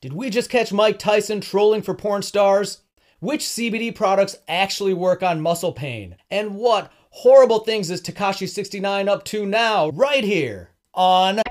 Did we just catch Mike Tyson trolling for porn stars? Which CBD products actually work on muscle pain? And what horrible things is Tekashi69 up to now, right here on.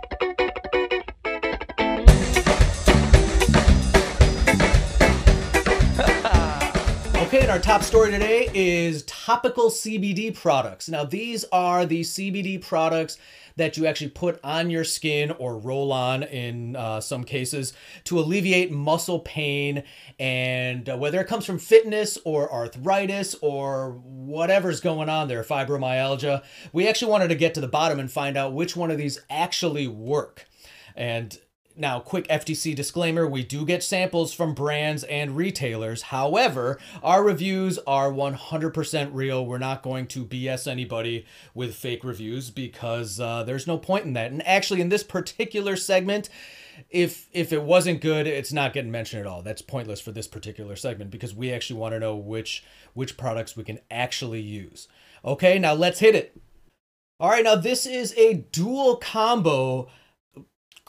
And our top story today is topical CBD products. Now, these are the CBD products that you actually put on your skin or roll on in uh, some cases to alleviate muscle pain. And uh, whether it comes from fitness or arthritis or whatever's going on there, fibromyalgia, we actually wanted to get to the bottom and find out which one of these actually work. And now, quick FTC disclaimer we do get samples from brands and retailers. However, our reviews are 100% real. We're not going to BS anybody with fake reviews because uh, there's no point in that. And actually, in this particular segment, if if it wasn't good, it's not getting mentioned at all. That's pointless for this particular segment because we actually want to know which which products we can actually use. Okay, now let's hit it. All right, now this is a dual combo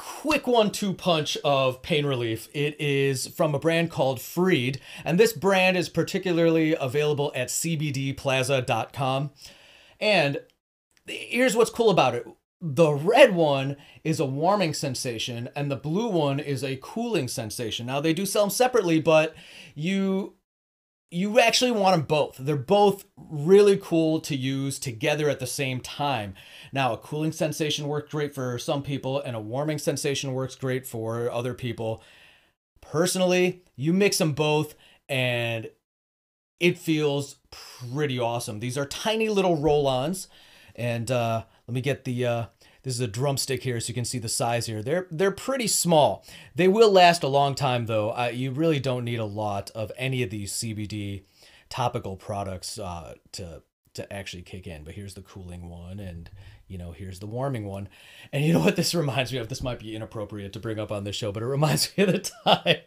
quick one two punch of pain relief. It is from a brand called Freed, and this brand is particularly available at cbdplaza.com. And here's what's cool about it the red one is a warming sensation, and the blue one is a cooling sensation. Now, they do sell them separately, but you you actually want them both. They're both really cool to use together at the same time. Now, a cooling sensation works great for some people, and a warming sensation works great for other people. Personally, you mix them both, and it feels pretty awesome. These are tiny little roll ons, and uh, let me get the. Uh, this is a drumstick here, so you can see the size here. They're they're pretty small. They will last a long time, though. Uh, you really don't need a lot of any of these CBD topical products uh, to to actually kick in. But here's the cooling one, and you know, here's the warming one. And you know what this reminds me of? This might be inappropriate to bring up on this show, but it reminds me of the time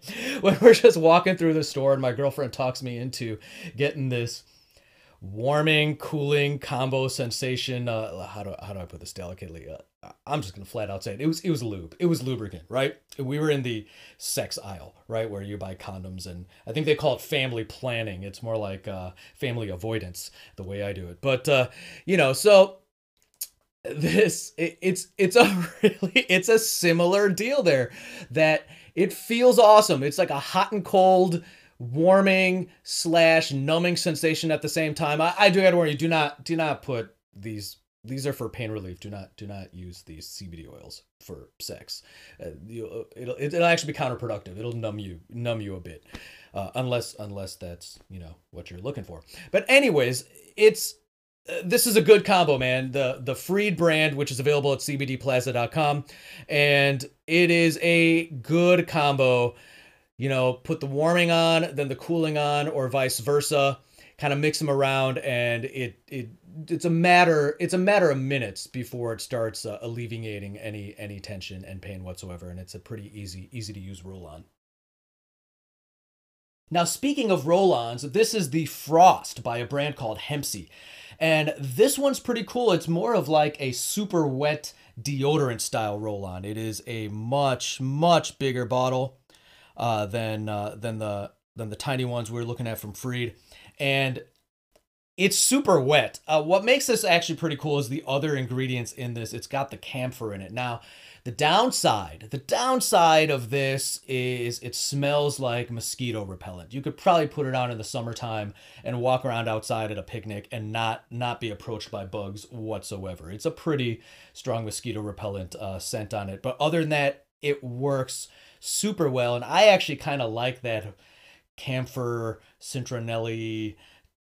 when we're just walking through the store and my girlfriend talks me into getting this warming, cooling combo sensation. Uh, how do how do I put this delicately? Uh, I'm just gonna flat out say it. It was it was lube. It was lubricant, right? We were in the sex aisle, right, where you buy condoms, and I think they call it family planning. It's more like uh, family avoidance, the way I do it. But uh, you know, so this it, it's it's a really it's a similar deal there that it feels awesome. It's like a hot and cold warming slash numbing sensation at the same time. I, I do gotta warn you, do not do not put these these are for pain relief. Do not do not use these CBD oils for sex. Uh, you, it'll it'll actually be counterproductive. It'll numb you numb you a bit, uh, unless unless that's you know what you're looking for. But anyways, it's uh, this is a good combo, man. The the Freed brand, which is available at cbdplaza.com, and it is a good combo you know, put the warming on, then the cooling on, or vice versa. Kind of mix them around, and it it it's a matter it's a matter of minutes before it starts uh, alleviating any any tension and pain whatsoever, and it's a pretty easy easy to use roll on. Now, speaking of roll-ons, this is the Frost by a brand called Hempsi. And this one's pretty cool. It's more of like a super wet deodorant style roll-on. It is a much, much bigger bottle uh, than uh, than the than the tiny ones we were looking at from Freed, and it's super wet. Uh, what makes this actually pretty cool is the other ingredients in this. It's got the camphor in it. Now, the downside, the downside of this is it smells like mosquito repellent. You could probably put it on in the summertime and walk around outside at a picnic and not not be approached by bugs whatsoever. It's a pretty strong mosquito repellent uh, scent on it. But other than that, it works super well. And I actually kind of like that camphor citronelli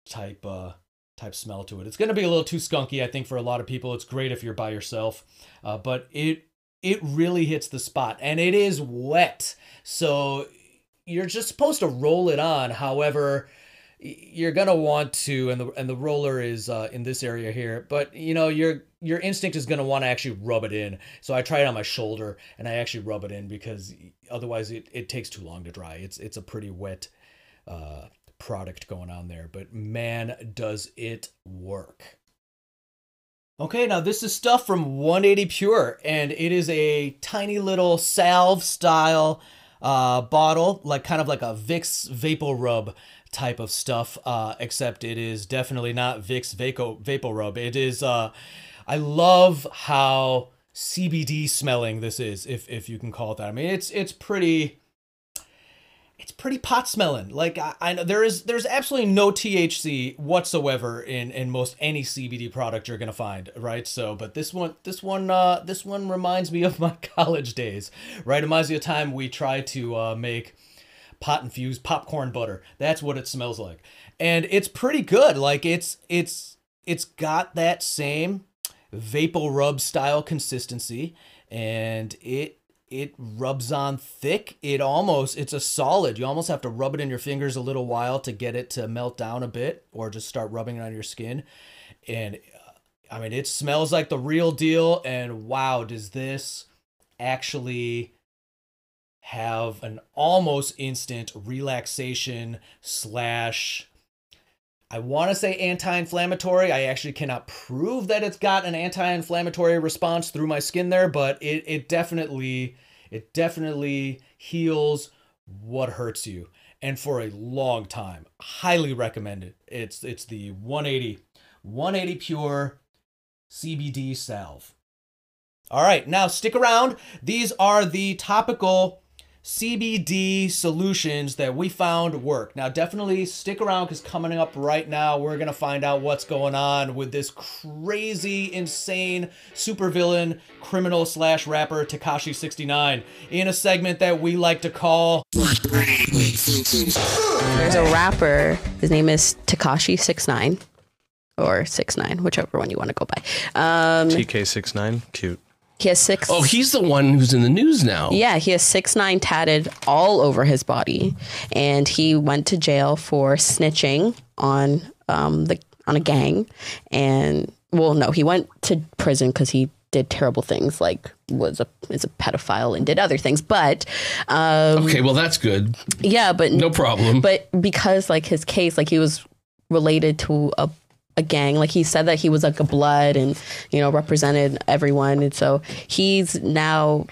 type uh type smell to it. It's going to be a little too skunky, I think, for a lot of people. It's great if you're by yourself, uh, but it it really hits the spot, and it is wet, so you're just supposed to roll it on. However, you're gonna want to and the and the roller is uh, in this area here but you know your your instinct is gonna want to actually rub it in. So i try it on my shoulder and i actually rub it in because otherwise it, it takes too long to dry. It's it's a pretty wet uh, product going on there but man does it work. Okay now this is stuff from 180 pure and it is a tiny little salve style uh, bottle, like kind of like a Vicks Vapor Rub type of stuff, uh, except it is definitely not Vicks Vapor Vapor Rub. It is. Uh, I love how CBD smelling this is, if if you can call it that. I mean, it's it's pretty it's pretty pot smelling. Like I, I know there is there's absolutely no THC whatsoever in in most any CBD product you're gonna find, right? So, but this one this one uh this one reminds me of my college days, right? Reminds me of time we tried to uh, make pot infused popcorn butter. That's what it smells like, and it's pretty good. Like it's it's it's got that same vapor rub style consistency, and it it rubs on thick. It almost it's a solid. You almost have to rub it in your fingers a little while to get it to melt down a bit or just start rubbing it on your skin. And uh, I mean, it smells like the real deal and wow, does this actually have an almost instant relaxation slash I want to say anti-inflammatory. I actually cannot prove that it's got an anti-inflammatory response through my skin there, but it it definitely it definitely heals what hurts you. And for a long time, highly recommended. It's it's the 180 180 pure CBD salve. All right, now stick around. These are the topical CBD solutions that we found work. Now, definitely stick around because coming up right now, we're going to find out what's going on with this crazy, insane supervillain, criminal slash rapper Tekashi69 in a segment that we like to call. There's a rapper, his name is Tekashi69 or 69, whichever one you want to go by. Um, TK69, cute. He has six. Oh, he's the one who's in the news now. Yeah, he has six nine tatted all over his body, and he went to jail for snitching on um the on a gang, and well, no, he went to prison because he did terrible things, like was a is a pedophile and did other things. But um, Okay, well that's good. yeah, but No problem. but because like his case, like he was related to a a gang, like he said that he was like a blood and you know represented everyone, and so he's now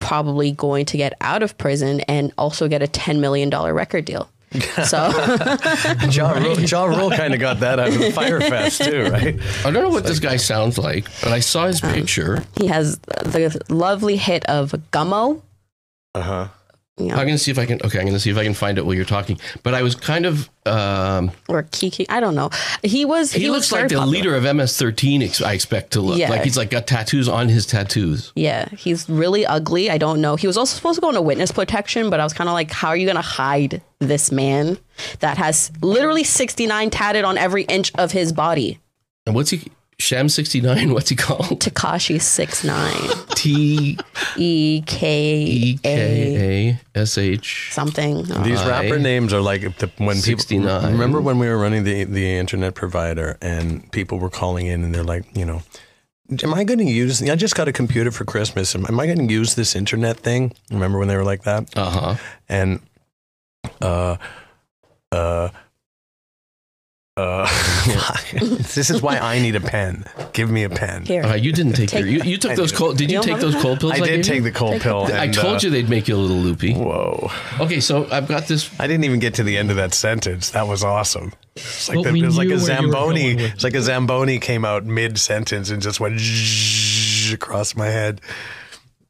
probably going to get out of prison and also get a ten million dollar record deal. So Ja Rule, ja Rule kind of got that out of the Fyre Fest too, right? I don't know what this guy sounds like, but I saw his Um, picture. he has the lovely hit of Gummo. Uh huh. Know, I'm gonna see if I can. Okay, I'm gonna see if I can find it while you're talking. But I was kind of. Um, or Kiki, I don't know. He was. he, He, looks like the popular. leader of MS-13. ex- I expect to look Yeah. like he's like got tattoos on his tattoos. Yeah, he's really ugly. I don't know. He was also supposed to go into witness protection, but I was kind of like, how are you going to hide this man that has literally 69 tatted on every inch of his body? And what's he? Sham 69. What's he called? Tekashi 69 T E K E A K A S H. something. These rapper names are like the, when people remember when we were running the the internet provider and people were calling in and they're like, you know, am I going to use? I just got a computer for Christmas. Am, am I going to use this internet thing? Remember when they were like that? Uh huh. And uh uh. This is why I need a pen. Give me a pen. Here. Uh, you didn't take, Take- your. You, you took those cold. Did you, You take those cold pills? I gave did you? take the cold pill. I told uh, you they'd make you a little loopy. Whoa. Okay, so I've got this. I didn't even get to the end of that sentence. That was awesome. It's like, Well, the, it was like a where you were Zamboni. It's like a Zamboni came out mid sentence and just went across my head.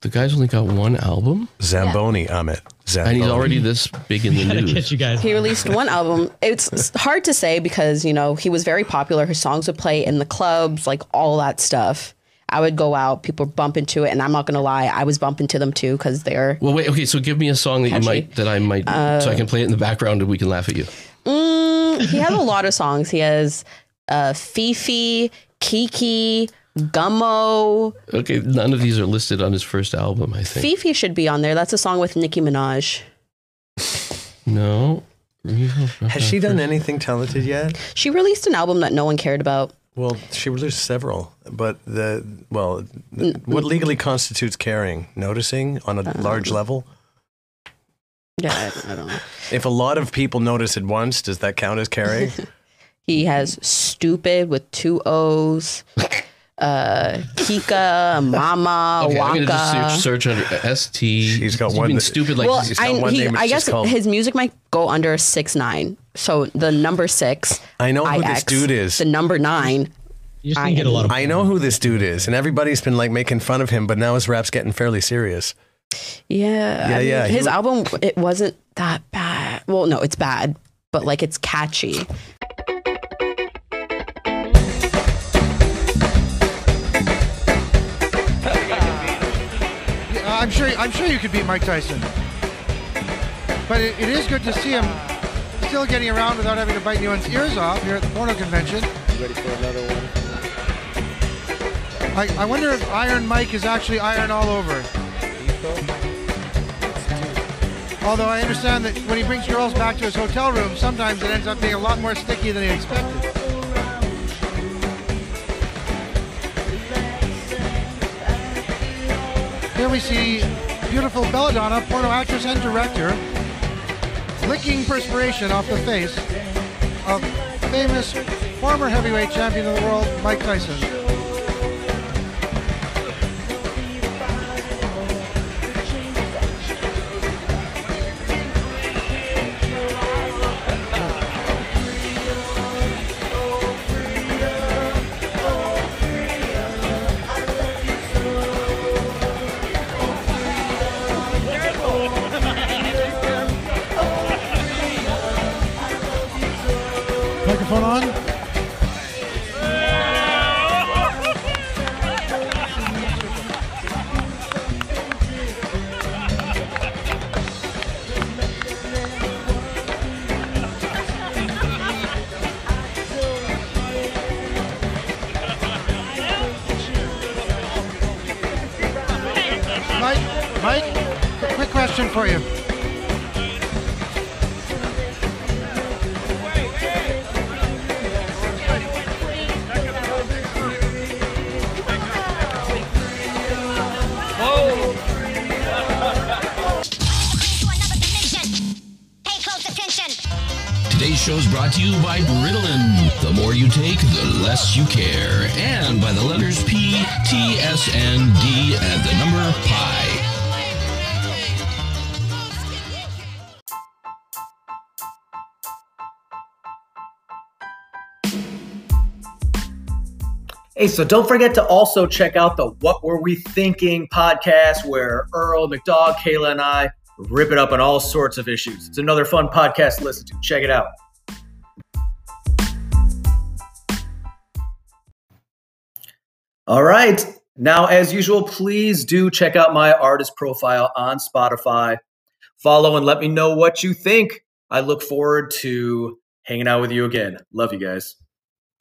The guy's only got one album, Zamboni, Amit. Zamboni. and he's already this big in the Gotta news. catch you guys. He released one album. It's hard to say because, you know, he was very popular. His songs would play in the clubs, like all that stuff. I would go out, people bump into it, and I'm not gonna lie, I was bumping to them too because they're Well, wait. Okay, so give me a song that you might that I might so I can play it in the background and we can laugh at you. Mm, he has a lot of songs. He has uh, Fifi, Kiki, Gummo. Okay, none of these are listed on his first album. I think FEFE should be on there. That's a song with Nicki Minaj. no. Has she done anything talented yet? She released an album that no one cared about. Well, she released several, but the well, the, what legally constitutes caring? Noticing on a large uh, level. Yeah, I, I don't know. If a lot of people notice it once, does that count as caring? He has Stupid with two O's. uh, Kika, Mama, Okay, I'm Waka. gonna just search, search under ST. He's got one being that- stupid like well, he's I, got one he, name, I guess called- his music might go under six nine. So the number six. I know who this dude is. The number nine. You just didn't get a lot of. I know who this dude is, and everybody's been like making fun of him, but now his rap's getting fairly serious. Yeah, Yeah, I mean, yeah, His w- album, it wasn't that bad. Well, no, it's bad, but like it's catchy. I'm sure. I'm sure you could beat Mike Tyson. But it, it is good to see him still getting around without having to bite anyone's ears off here at the porno convention. You Ready for another one? I, I wonder if Iron Mike is actually iron all over. Although I understand that when he brings girls back to his hotel room, sometimes it ends up being a lot more sticky than he expected. Here we see beautiful Belladonna, porno actress and director, licking perspiration off the face of famous former heavyweight champion of the world, Mike Tyson. Microphone on. Mike, Mike, quick question for you. Today's show is brought to you by Ritalin. The more you take, the less you care. And by the letters P, T, S, and D, and the number pi. Hey, so don't forget to also check out the What Were We Thinking podcast where Earl, McDowell, Kayla, and I rip it up on all sorts of issues. It's another fun podcast to listen to. Check it out. All right. Now, as usual, please do check out my artist profile on Spotify. Follow and let me know what you think. I look forward to hanging out with you again. Love you guys.